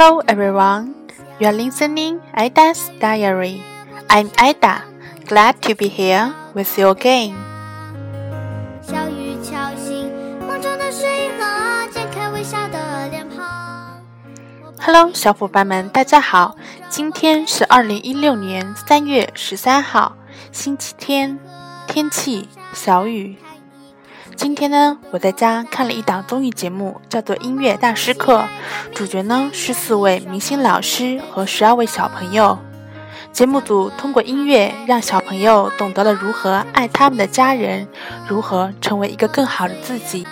Hello everyone, you are listening Ida's Diary. I'm Ida, glad to be here with you again. 小雨敲醒梦中的水和剪开微笑的脸庞。Hello，小伙伴们，大家好！今天是二零一六年三月十三号，星期天，天气小雨。今天呢，我在家看了一档综艺节目，叫做《音乐大师课》，主角呢是四位明星老师和十二位小朋友。节目组通过音乐让小朋友懂得了如何爱他们的家人，如何成为一个更好的自己。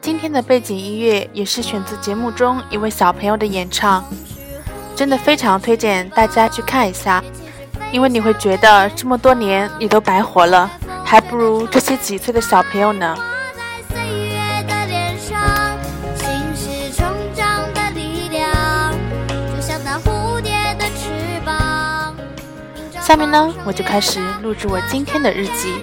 今天的背景音乐也是选自节目中一位小朋友的演唱，真的非常推荐大家去看一下，因为你会觉得这么多年你都白活了。还不如这些几岁的小朋友呢。下面呢，我就开始录制我今天的日记。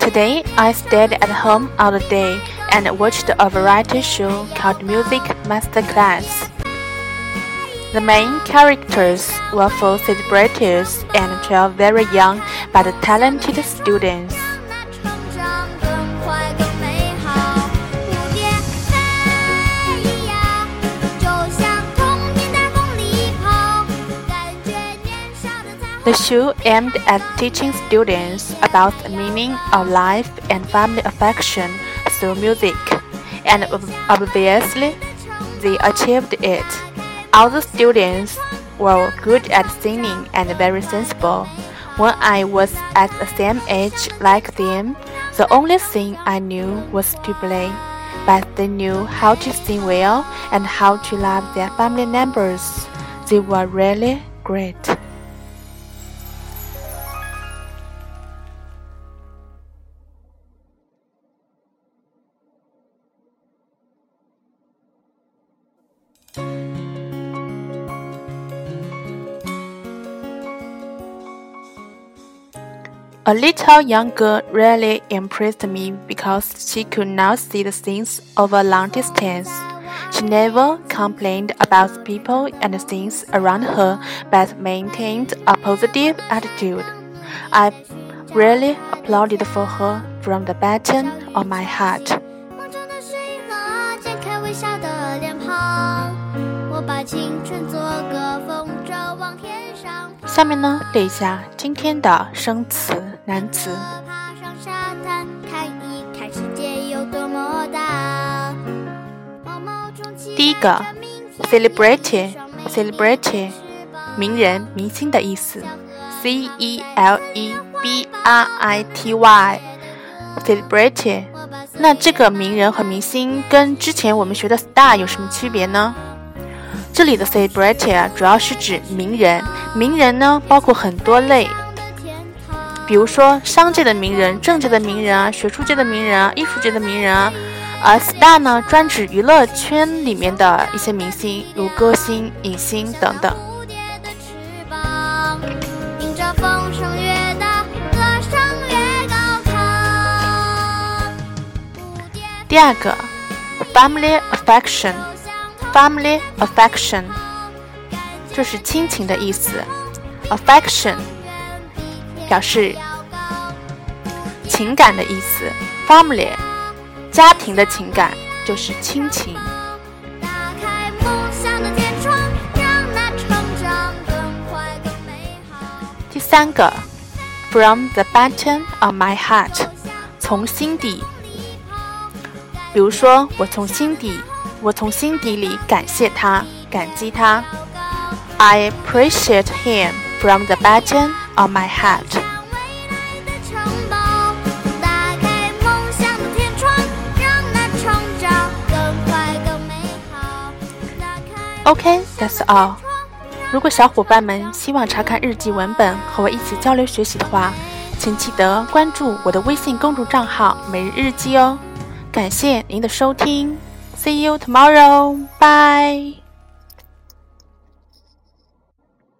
Today I stayed at home all the day. And watched a variety show called Music Masterclass. The main characters were four celebrities and 12 very young but talented students. The show aimed at teaching students about the meaning of life and family affection through music, and obviously they achieved it. All the students were good at singing and very sensible. When I was at the same age like them, the only thing I knew was to play. But they knew how to sing well and how to love their family members. They were really great. A little young girl really impressed me because she could now see the things over a long distance. She never complained about people and things around her, but maintained a positive attitude. I really applauded for her from the bottom of my heart. 下面呢，列一下今天的生词难词。第一个，celebrity，celebrity，名人、明星的意思。C E L E B R I T Y，celebrity。那这个名人和明星跟之前我们学的 star 有什么区别呢？这里的 celebrity 啊，主要是指名人。名人呢，包括很多类，比如说商界的名人、政界的名人啊、学术界的名人啊、艺术界的名人啊。而 star 呢，专指娱乐圈里面的一些明星，如歌星、影星等等。第二个，family affection。Family affection 就是亲情的意思，affection 表示情感的意思，family 家庭的情感就是亲情。第三个，from the bottom of my heart 从心底，比如说我从心底。我从心底里感谢他，感激他。I appreciate him from the bottom of my heart. OK, that's all. 如果小伙伴们希望查看日记文本和我一起交流学习的话，请记得关注我的微信公众账号“每日日记”哦。感谢您的收听。See you tomorrow. Bye.